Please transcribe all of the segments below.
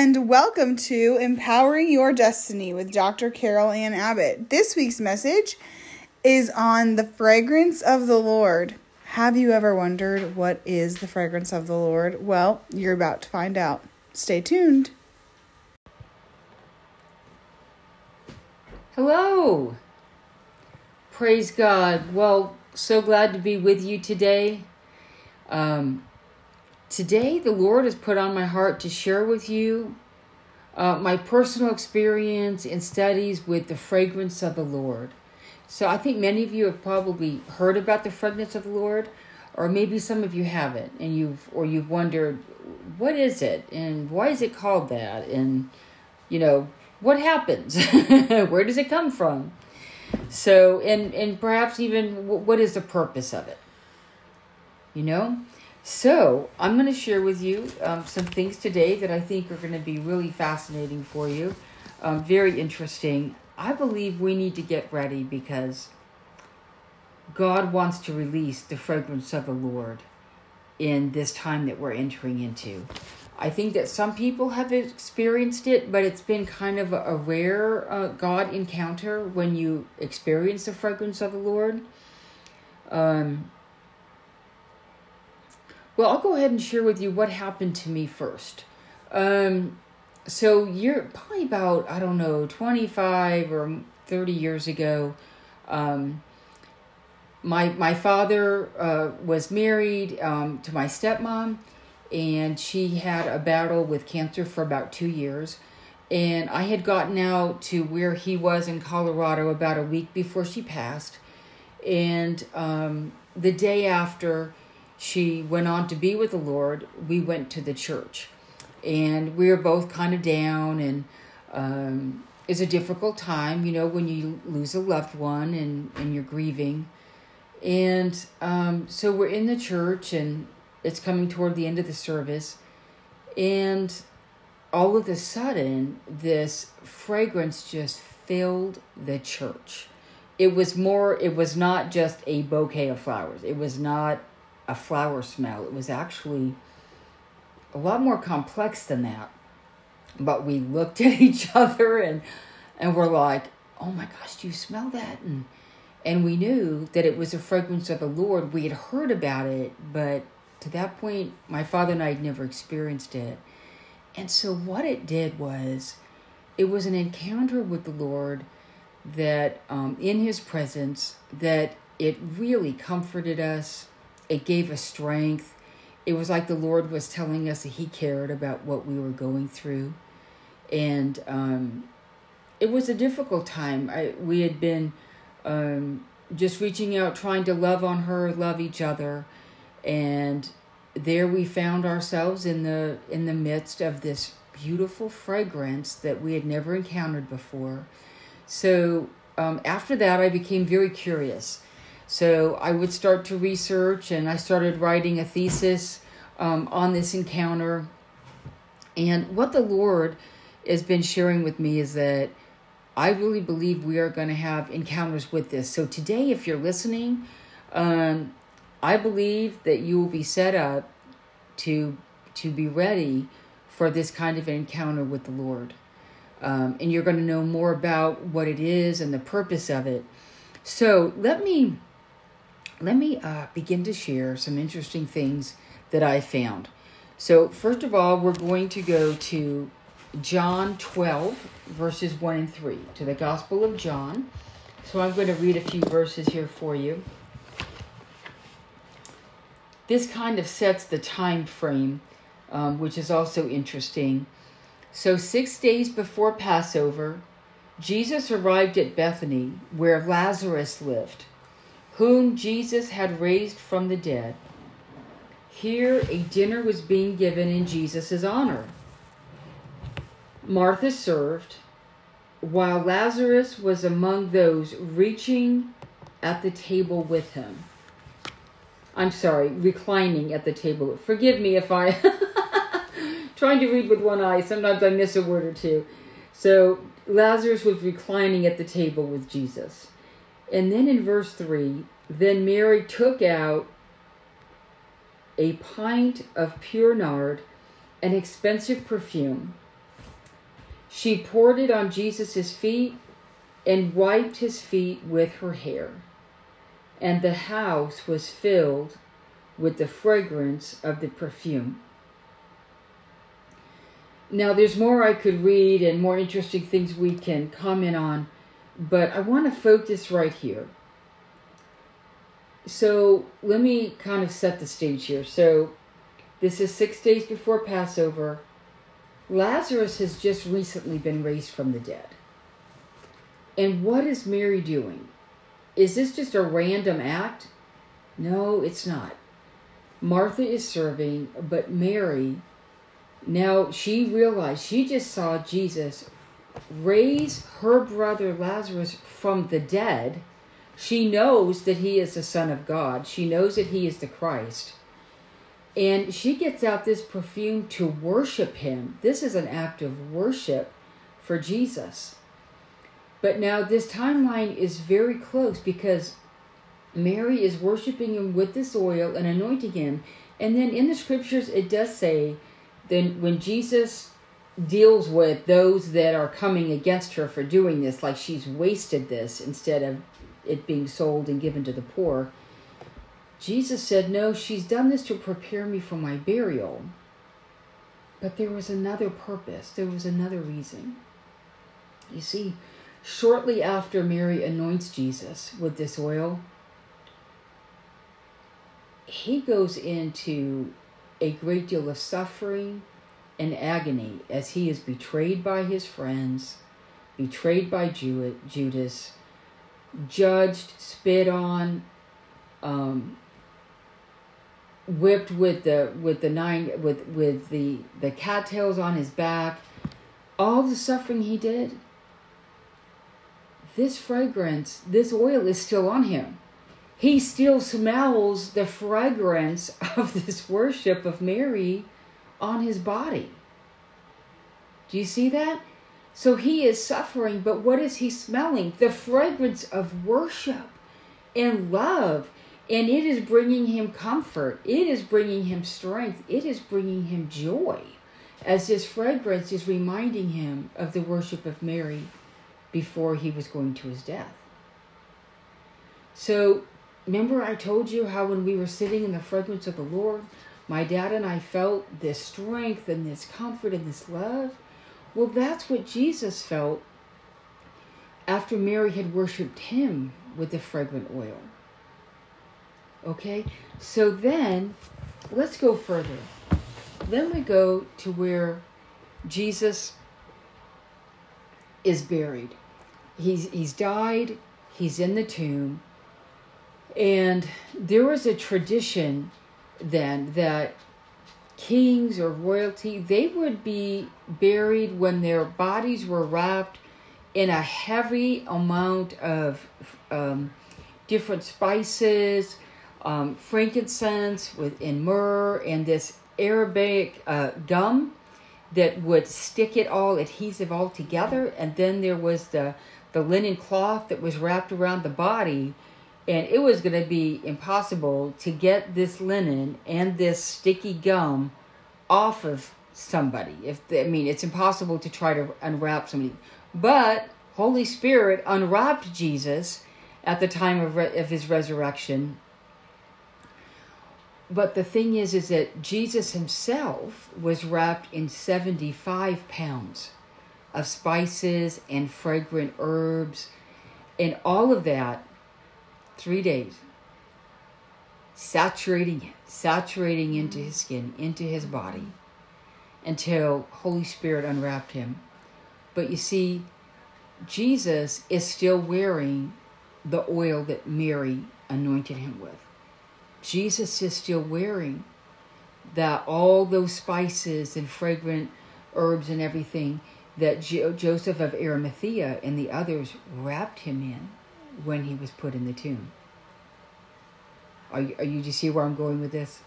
and welcome to Empowering Your Destiny with Dr. Carol Ann Abbott. This week's message is on the fragrance of the Lord. Have you ever wondered what is the fragrance of the Lord? Well, you're about to find out. Stay tuned. Hello. Praise God. Well, so glad to be with you today. Um, today, the Lord has put on my heart to share with you uh, my personal experience and studies with the fragrance of the Lord. So, I think many of you have probably heard about the fragrance of the Lord, or maybe some of you haven't, and you've or you've wondered, what is it, and why is it called that, and you know, what happens? Where does it come from? So, and and perhaps even what is the purpose of it? You know. So, I'm going to share with you um, some things today that I think are going to be really fascinating for you, um, very interesting. I believe we need to get ready because God wants to release the fragrance of the Lord in this time that we're entering into. I think that some people have experienced it, but it's been kind of a, a rare uh, God encounter when you experience the fragrance of the Lord. Um, well, I'll go ahead and share with you what happened to me first. Um, so you're probably about I don't know 25 or 30 years ago. Um, my my father uh, was married um, to my stepmom and she had a battle with cancer for about two years. And I had gotten out to where he was in Colorado about a week before she passed. And um, the day after she went on to be with the Lord, we went to the church. And we were both kind of down, and um, it's a difficult time, you know, when you lose a loved one and, and you're grieving. And um, so we're in the church, and it's coming toward the end of the service. And all of a sudden, this fragrance just filled the church. It was more, it was not just a bouquet of flowers. It was not a flower smell. It was actually a lot more complex than that. But we looked at each other and and we're like, "Oh my gosh, do you smell that?" And and we knew that it was a fragrance of the Lord. We had heard about it, but to that point, my father and I had never experienced it. And so, what it did was, it was an encounter with the Lord that, um, in His presence, that it really comforted us. It gave us strength. It was like the Lord was telling us that He cared about what we were going through. And um, it was a difficult time. I, we had been um, just reaching out, trying to love on her, love each other and there we found ourselves in the in the midst of this beautiful fragrance that we had never encountered before so um, after that i became very curious so i would start to research and i started writing a thesis um, on this encounter and what the lord has been sharing with me is that i really believe we are going to have encounters with this so today if you're listening um, I believe that you will be set up to to be ready for this kind of encounter with the Lord. Um, and you're going to know more about what it is and the purpose of it. So let me let me uh, begin to share some interesting things that I found. So first of all, we're going to go to John 12 verses 1 and 3 to the Gospel of John. So I'm going to read a few verses here for you this kind of sets the time frame, um, which is also interesting. So, six days before Passover, Jesus arrived at Bethany, where Lazarus lived, whom Jesus had raised from the dead. Here, a dinner was being given in Jesus' honor. Martha served, while Lazarus was among those reaching at the table with him. I'm sorry, reclining at the table. Forgive me if I trying to read with one eye. Sometimes I miss a word or two. So Lazarus was reclining at the table with Jesus. And then in verse 3, then Mary took out a pint of pure nard, an expensive perfume, She poured it on Jesus' feet and wiped his feet with her hair. And the house was filled with the fragrance of the perfume. Now, there's more I could read and more interesting things we can comment on, but I want to focus right here. So, let me kind of set the stage here. So, this is six days before Passover. Lazarus has just recently been raised from the dead. And what is Mary doing? Is this just a random act? No, it's not. Martha is serving, but Mary, now she realized she just saw Jesus raise her brother Lazarus from the dead. She knows that he is the Son of God, she knows that he is the Christ. And she gets out this perfume to worship him. This is an act of worship for Jesus. But now this timeline is very close because Mary is worshiping him with this oil and anointing him. And then in the scriptures, it does say then when Jesus deals with those that are coming against her for doing this, like she's wasted this instead of it being sold and given to the poor, Jesus said, No, she's done this to prepare me for my burial. But there was another purpose, there was another reason. You see, shortly after Mary anoints Jesus with this oil, he goes into a great deal of suffering and agony as he is betrayed by his friends, betrayed by Judas, judged, spit on, um, whipped with the with the nine with with the the cattails on his back, all the suffering he did. This fragrance, this oil is still on him he still smells the fragrance of this worship of Mary on his body. Do you see that? So he is suffering, but what is he smelling? The fragrance of worship and love. And it is bringing him comfort. It is bringing him strength. It is bringing him joy as this fragrance is reminding him of the worship of Mary before he was going to his death. So Remember, I told you how when we were sitting in the fragrance of the Lord, my dad and I felt this strength and this comfort and this love? Well, that's what Jesus felt after Mary had worshiped him with the fragrant oil. Okay? So then, let's go further. Then we go to where Jesus is buried. He's, he's died, he's in the tomb, and there was a tradition then that kings or royalty, they would be buried when their bodies were wrapped in a heavy amount of um, different spices, um, frankincense with in myrrh, and this Arabic uh, gum that would stick it all adhesive all together. And then there was the the linen cloth that was wrapped around the body and it was going to be impossible to get this linen and this sticky gum off of somebody. If they, i mean it's impossible to try to unwrap somebody. But holy spirit unwrapped jesus at the time of, re- of his resurrection. But the thing is is that jesus himself was wrapped in 75 pounds of spices and fragrant herbs. And all of that three days, saturating it, saturating into his skin, into his body, until Holy Spirit unwrapped him. But you see, Jesus is still wearing the oil that Mary anointed him with. Jesus is still wearing that all those spices and fragrant herbs and everything that jo- Joseph of Arimathea and the others wrapped him in when he was put in the tomb. Are you, are you, do you see where I'm going with this?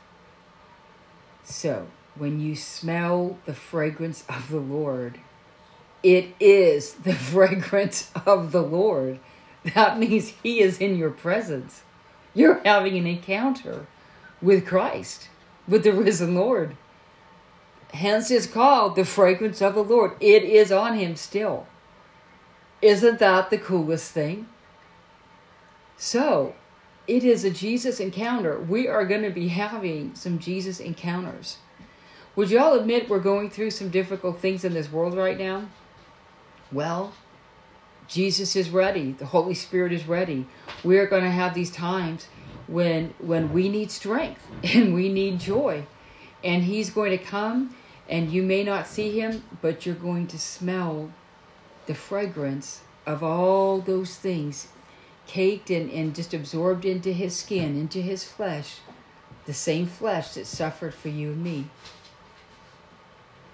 So, when you smell the fragrance of the Lord, it is the fragrance of the Lord. That means He is in your presence. You're having an encounter with Christ, with the risen Lord. Hence is called the fragrance of the Lord. It is on him still. Isn't that the coolest thing? So, it is a Jesus encounter. We are going to be having some Jesus encounters. Would you all admit we're going through some difficult things in this world right now? Well, Jesus is ready. The Holy Spirit is ready. We are going to have these times when when we need strength and we need joy. And he's going to come and you may not see him, but you're going to smell the fragrance of all those things caked and, and just absorbed into his skin, into his flesh, the same flesh that suffered for you and me.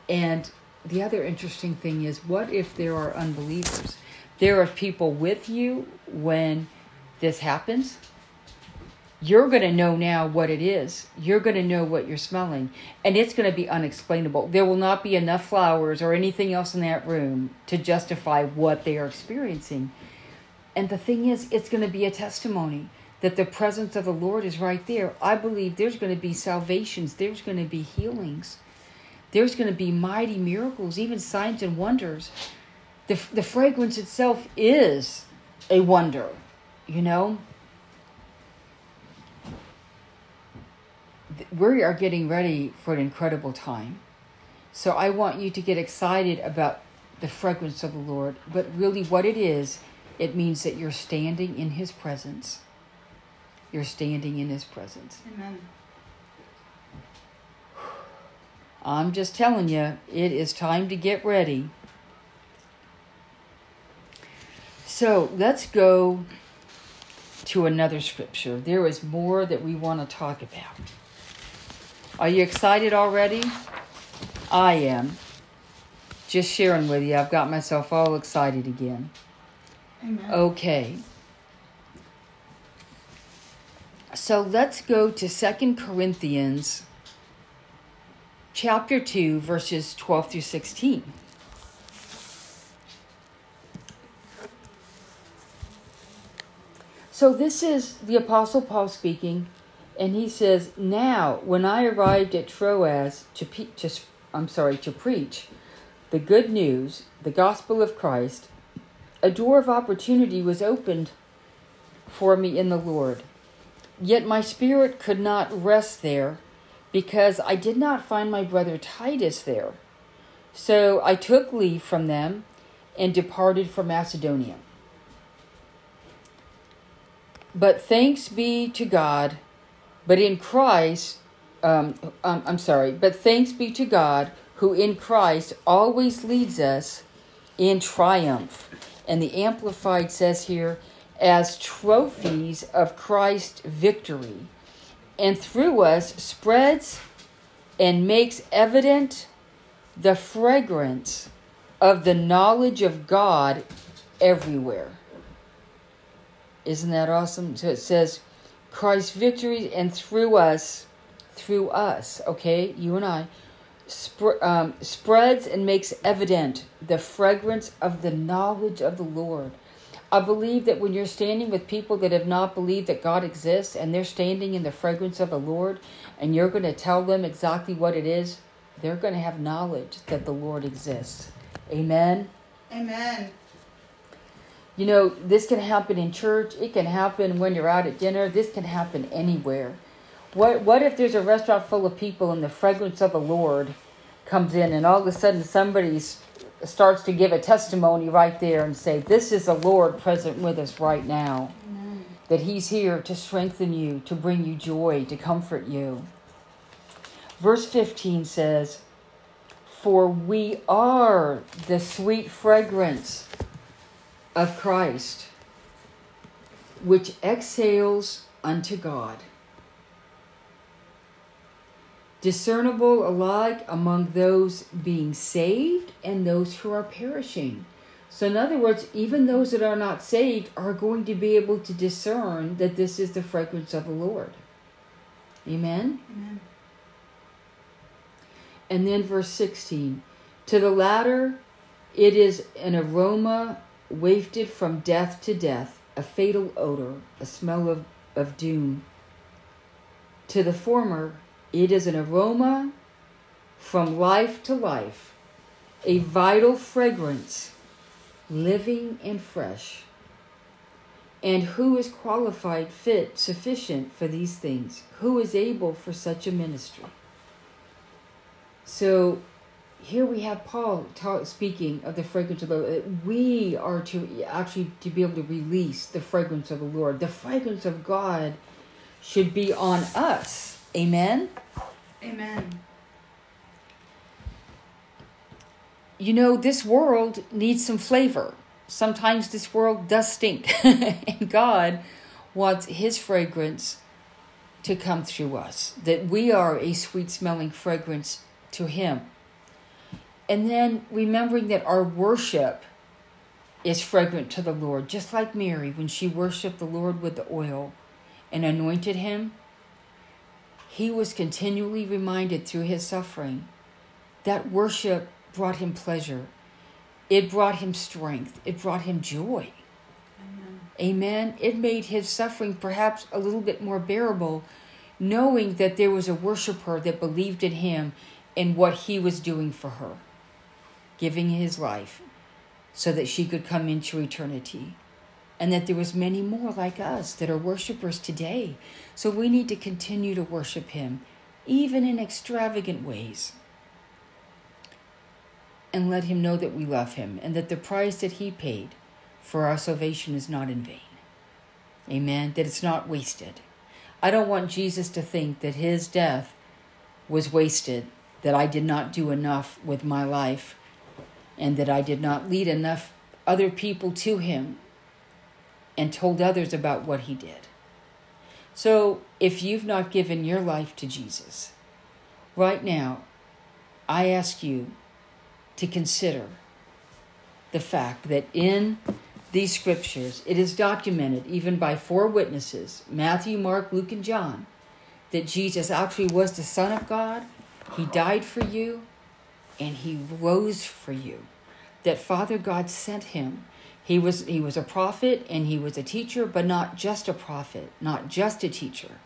And the other interesting thing is what if there are unbelievers? There are people with you when this happens. You're going to know now what it is. You're going to know what you're smelling. And it's going to be unexplainable. There will not be enough flowers or anything else in that room to justify what they are experiencing. And the thing is, it's going to be a testimony that the presence of the Lord is right there. I believe there's going to be salvations, there's going to be healings, there's going to be mighty miracles, even signs and wonders. The, the fragrance itself is a wonder, you know? We are getting ready for an incredible time. So I want you to get excited about the fragrance of the Lord, but really what it is, it means that you're standing in His presence. You're standing in His presence. Amen. I'm just telling you, it is time to get ready. So let's go to another scripture. There is more that we want to talk about. Are you excited already? I am. Just sharing with you, I've got myself all excited again. Amen. Okay. So let's go to Second Corinthians chapter 2 verses 12 through 16. So this is the apostle Paul speaking and he says, "Now, when I arrived at Troas to pe- to I'm sorry, to preach the good news, the gospel of Christ, a door of opportunity was opened for me in the Lord. Yet my spirit could not rest there because I did not find my brother Titus there. So I took leave from them and departed for Macedonia. But thanks be to God, but in Christ, um, um, I'm sorry, but thanks be to God who in Christ always leads us in triumph. And the Amplified says here, as trophies of Christ's victory, and through us spreads and makes evident the fragrance of the knowledge of God everywhere. Isn't that awesome? So it says, Christ's victory and through us, through us, okay, you and I, sp- um, spreads and makes evident the fragrance of the knowledge of the Lord. I believe that when you're standing with people that have not believed that God exists and they're standing in the fragrance of the Lord and you're going to tell them exactly what it is, they're going to have knowledge that the Lord exists. Amen. Amen. You know, this can happen in church, it can happen when you're out at dinner, this can happen anywhere. What what if there's a restaurant full of people and the fragrance of the Lord comes in and all of a sudden somebody starts to give a testimony right there and say, This is the Lord present with us right now. Amen. That He's here to strengthen you, to bring you joy, to comfort you. Verse 15 says, For we are the sweet fragrance of Christ, which exhales unto God discernible alike among those being saved and those who are perishing. So, in other words, even those that are not saved are going to be able to discern that this is the fragrance of the Lord. Amen? Amen. And then verse 16 To the latter, it is an aroma wafted from death to death, a fatal odor, a smell of, of doom. To the former, it is an aroma from life to life, a vital fragrance, living and fresh. And who is qualified, fit, sufficient for these things? Who is able for such a ministry? So here we have Paul talk, speaking of the fragrance of the Lord. We are to actually to be able to release the fragrance of the Lord. The fragrance of God should be on us. Amen. Amen. You know, this world needs some flavor. Sometimes this world does stink, and God wants His fragrance to come through us. That we are a sweet smelling fragrance to Him. And then remembering that our worship is fragrant to the Lord, just like Mary when she worshiped the Lord with the oil and anointed him. He was continually reminded through his suffering that worship brought him pleasure, it brought him strength, it brought him joy. Amen. Amen. It made his suffering perhaps a little bit more bearable, knowing that there was a worshiper that believed in him and what he was doing for her giving his life so that she could come into eternity and that there was many more like us that are worshipers today. So we need to continue to worship him even in extravagant ways. And let him know that we love him and that the price that he paid for our salvation is not in vain. Amen? That it's not wasted. I don't want jesus to think that his death was wasted that i did not do enough with my life and that I did not lead enough other people to him and told others about what he did. So, if you've not given your life to Jesus, right now, I ask you to consider the fact that in these scriptures, it is documented even by four witnesses Matthew, Mark, Luke, and John that Jesus actually was the Son of God. He died for you, and he rose for you. That Father God sent him. He was he was a prophet and he was a teacher, but not just a prophet, not just a teacher,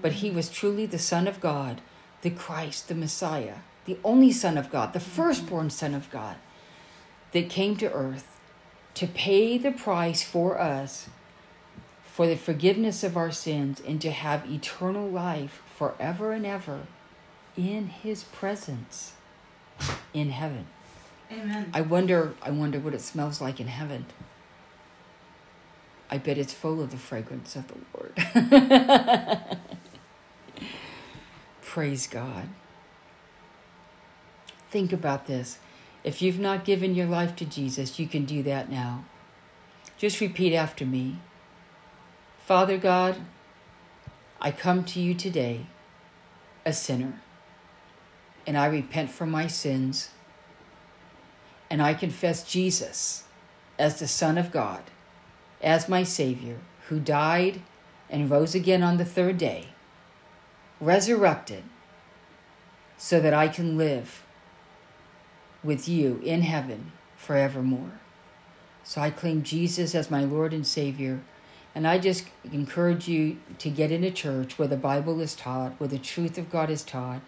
but he was truly the Son of God, the Christ, the Messiah, the only Son of God, the firstborn Son of God, that came to earth to pay the price for us for the forgiveness of our sins and to have eternal life forever and ever in his presence in heaven. Amen. I wonder I wonder what it smells like in heaven. I bet it's full of the fragrance of the Lord. Praise God. Think about this. If you've not given your life to Jesus, you can do that now. Just repeat after me Father God, I come to you today, a sinner and I repent for my sins, and I confess Jesus as the Son of God, as my Savior, who died and rose again on the third day, resurrected, so that I can live with you in heaven forevermore. So I claim Jesus as my Lord and Savior. And I just encourage you to get in a church where the Bible is taught, where the truth of God is taught,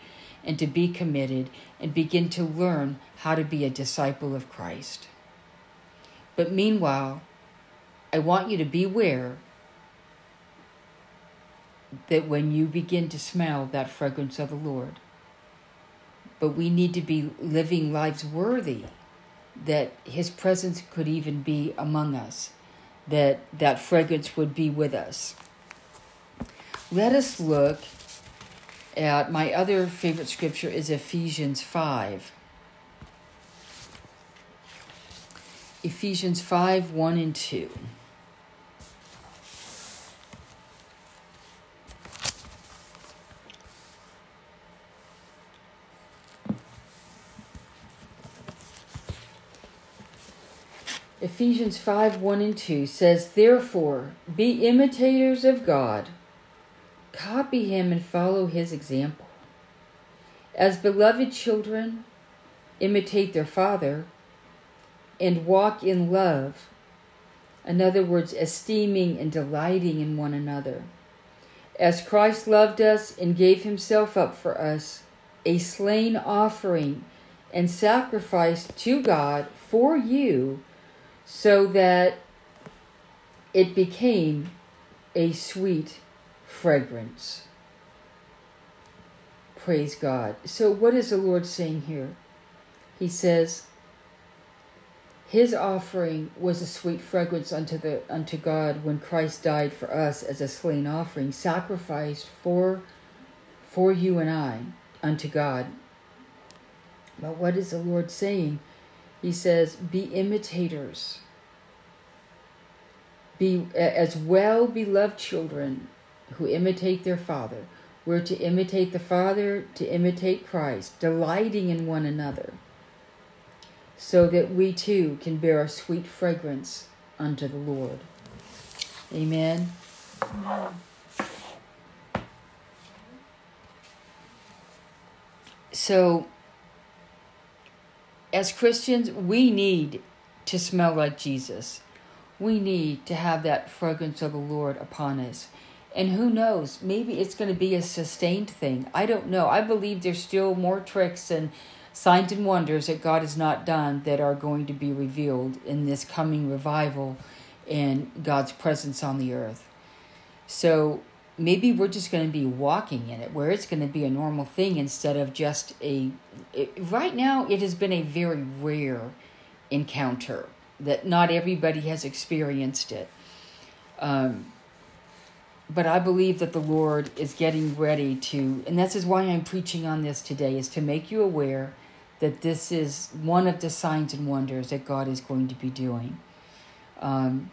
and to be committed and begin to learn how to be a disciple of Christ. But meanwhile, I want you to beware that when you begin to smell that fragrance of the Lord, but we need to be living lives worthy that his presence could even be among us, that that fragrance would be with us. Let us look at my other favorite scripture is Ephesians 5. Ephesians 5 1 and 2. Ephesians 5 1 and 2 says, Therefore, be imitators of God Copy him and follow his example. As beloved children, imitate their father and walk in love. In other words, esteeming and delighting in one another. As Christ loved us and gave himself up for us, a slain offering and sacrifice to God for you so that it became a sweet fragrance. Praise God. So, what is the Lord saying here? He says, His offering was a sweet fragrance unto, the, unto God when Christ died for us as a slain offering, sacrificed for, for you and I unto God. But what is the Lord saying? He says, Be imitators. Be as well beloved children who imitate their Father. We're to imitate the Father, to imitate Christ, delighting in one another, so that we too can bear a sweet fragrance unto the Lord. Amen. So, as Christians, we need to smell like Jesus. We need to have that fragrance of the Lord upon us. And who knows, maybe it's going to be a sustained thing. I don't know. I believe there's still more tricks and signs and wonders that God has not done that are going to be revealed in this coming revival and God's presence on the earth. So maybe we're just going to be walking in it where it's going to be a normal thing instead of just a it, right now it has been a very rare encounter that not everybody has experienced it. Um, but i believe that the lord is getting ready to and this is why i'm preaching on this today is to make you aware that this is one of the signs and wonders that god is going to be doing. Um,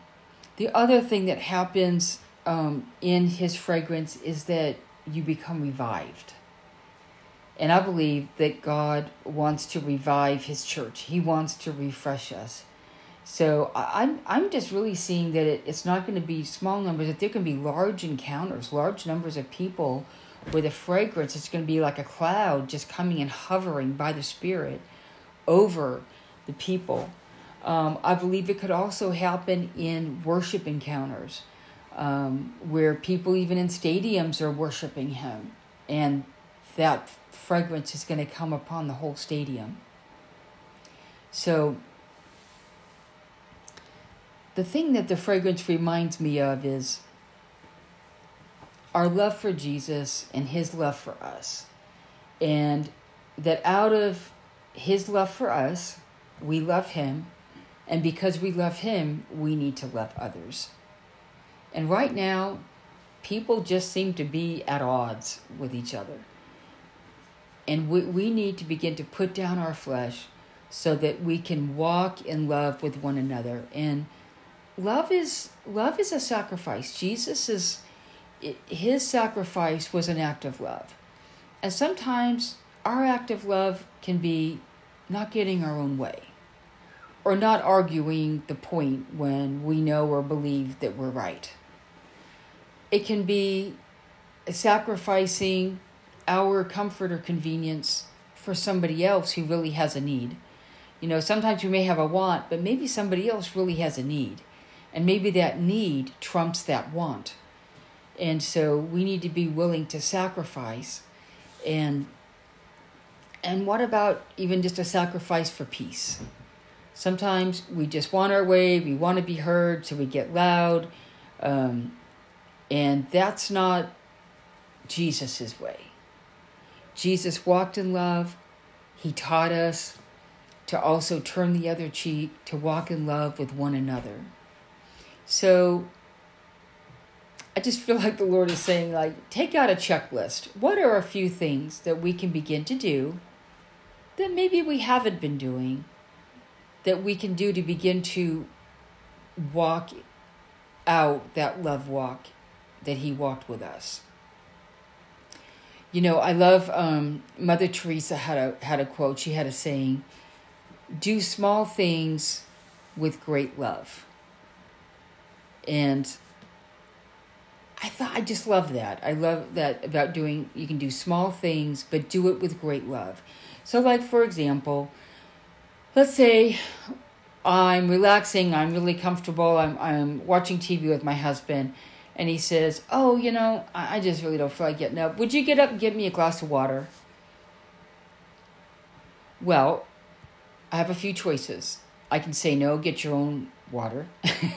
the other thing that happens um, in his fragrance is that you become revived. And I believe that God wants to revive his church. He wants to refresh us. So I'm I'm just really seeing that it, it's not going to be small numbers, that there can be large encounters, large numbers of people where the fragrance is going to be like a cloud just coming and hovering by the Spirit over the people. Um, I believe it could also happen in worship encounters um, where people, even in stadiums, are worshiping Him. And that fragrance is going to come upon the whole stadium. So, the thing that the fragrance reminds me of is our love for Jesus and His love for us. And that out of His love for us, we love Him. And because we love Him, we need to love others. And right now, people just seem to be at odds with each other. And we, we need to begin to put down our flesh so that we can walk in love with one another. And love is love is a sacrifice. Jesus is his sacrifice was an act of love. And sometimes our act of love can be not getting our own way or not arguing the point when we know or believe that we're right. It can be sacrificing our comfort or convenience for somebody else who really has a need. You know, sometimes we may have a want, but maybe somebody else really has a need. And maybe that need trumps that want. And so we need to be willing to sacrifice. And and what about even just a sacrifice for peace? Sometimes we just want our way, we want to be heard, so we get loud. Um, and that's not Jesus' way. Jesus walked in love. He taught us to also turn the other cheek, to walk in love with one another. So I just feel like the Lord is saying, like, take out a checklist. What are a few things that we can begin to do that maybe we haven't been doing, that we can do to begin to walk out that love walk that he walked with us. You know, I love um, Mother Teresa had a had a quote. She had a saying, "Do small things with great love." And I thought I just love that. I love that about doing. You can do small things, but do it with great love. So, like for example, let's say I'm relaxing. I'm really comfortable. I'm I'm watching TV with my husband and he says, Oh, you know, I, I just really don't feel like getting up. Would you get up and get me a glass of water? Well, I have a few choices. I can say no, get your own water.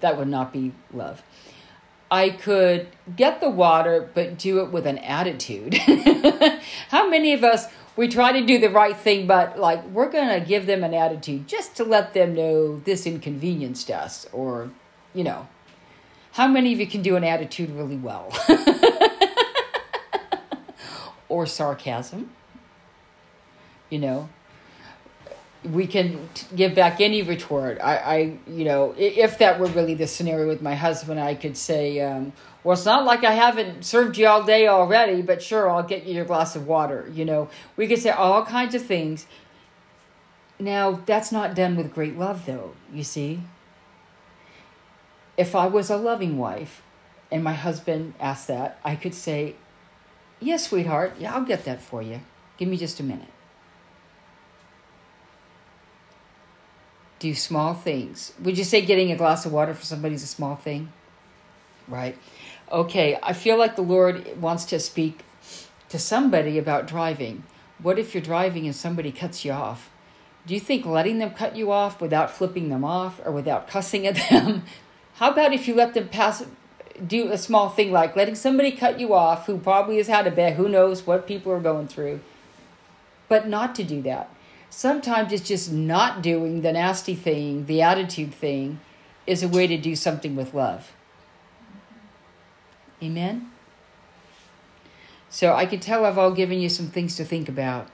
that would not be love. I could get the water, but do it with an attitude. How many of us, we try to do the right thing, but like we're to give them an attitude just to let them know this inconvenienced us? Or, you know, how many of you can do an attitude really well? or sarcasm? You know, we can give back any retort. I, I, you know, if that were really the scenario with my husband, I could say, um, well, it's not like I haven't served you all day already, but sure, I'll get you your glass of water. You know, we could say all kinds of things. Now, that's not done with great love, though, you see. If I was a loving wife and my husband asked that, I could say, yes, sweetheart, yeah, I'll get that for you. Give me just a minute. Do small things. Would you say getting a glass of water for somebody is a small thing? Right. Okay, I feel like the Lord wants to speak to somebody about driving. What if you're driving and somebody cuts you off? Do you think letting them cut you off without flipping them off or without cussing at them? How about if you let them pass do a small thing like letting somebody cut you off who probably has had a bad who knows what people are going through but not to do that Sometimes it's just not doing the nasty thing, the attitude thing, is a way to do something with love. Amen? So I can tell I've all given you some things to think about.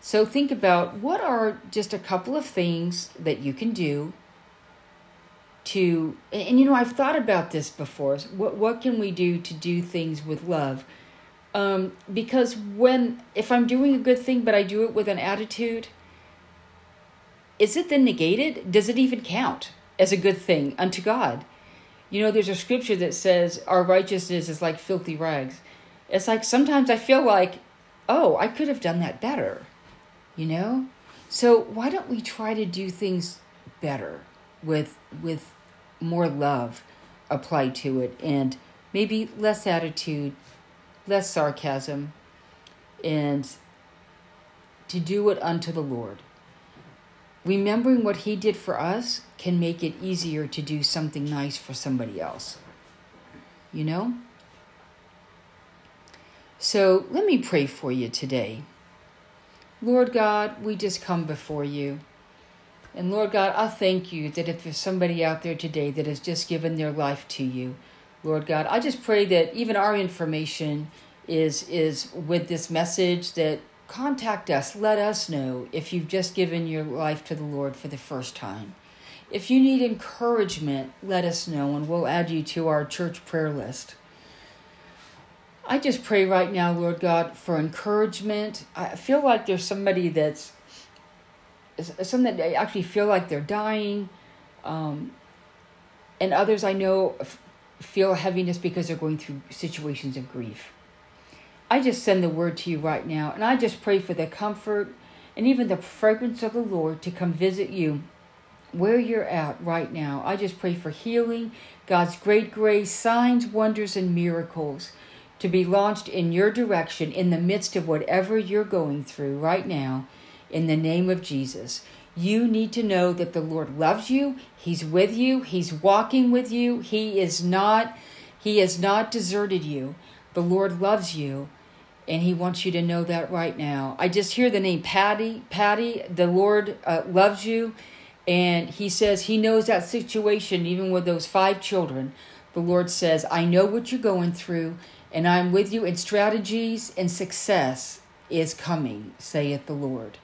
So think about what are just a couple of things that you can do to and you know I've thought about this before. What what can we do to do things with love? Um, because when if I'm doing a good thing but I do it with an attitude, is it then negated? Does it even count as a good thing unto God? You know, there's a scripture that says our righteousness is like filthy rags. It's like sometimes I feel like, oh, I could have done that better, you know? So why don't we try to do things better with with more love applied to it and maybe less attitude, less sarcasm, and to do it unto the Lord remembering what he did for us can make it easier to do something nice for somebody else. You know? So let me pray for you today. Lord God, we just come before you. And Lord God, I thank you that if there's somebody out there today that has just given their life to you, Lord God, I just pray that even our information is is with this message that contact us. Let us know if you've just given your life to the Lord for the first time. If you need encouragement, let us know and we'll add you to our church prayer list. I just pray right now, Lord God, for encouragement. I feel like there's somebody that's some that actually feel like they're dying, um, and others I know feel heaviness because they're going through situations of grief. I just send the word to you right now, and I just pray for the comfort and even the fragrance of the Lord to come visit you where you're at right now. I just pray for healing, God's great grace, signs, wonders, and miracles to be launched in your direction in the midst of whatever you're going through right now in the name of Jesus. You need to know that the Lord loves you. He's with you. He's walking with you. He is not he has not deserted you. The Lord loves you and he wants you to know that right now. I just hear the name Patty. Patty, the Lord uh, loves you, and he says he knows that situation, even with those five children. The Lord says, I know what you're going through, and I'm with you, and strategies and success is coming, saith the Lord.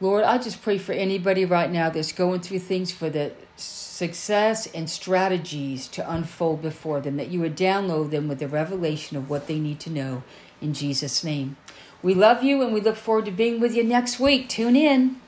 Lord, I just pray for anybody right now that's going through things for the success and strategies to unfold before them, that you would download them with the revelation of what they need to know in Jesus' name. We love you and we look forward to being with you next week. Tune in.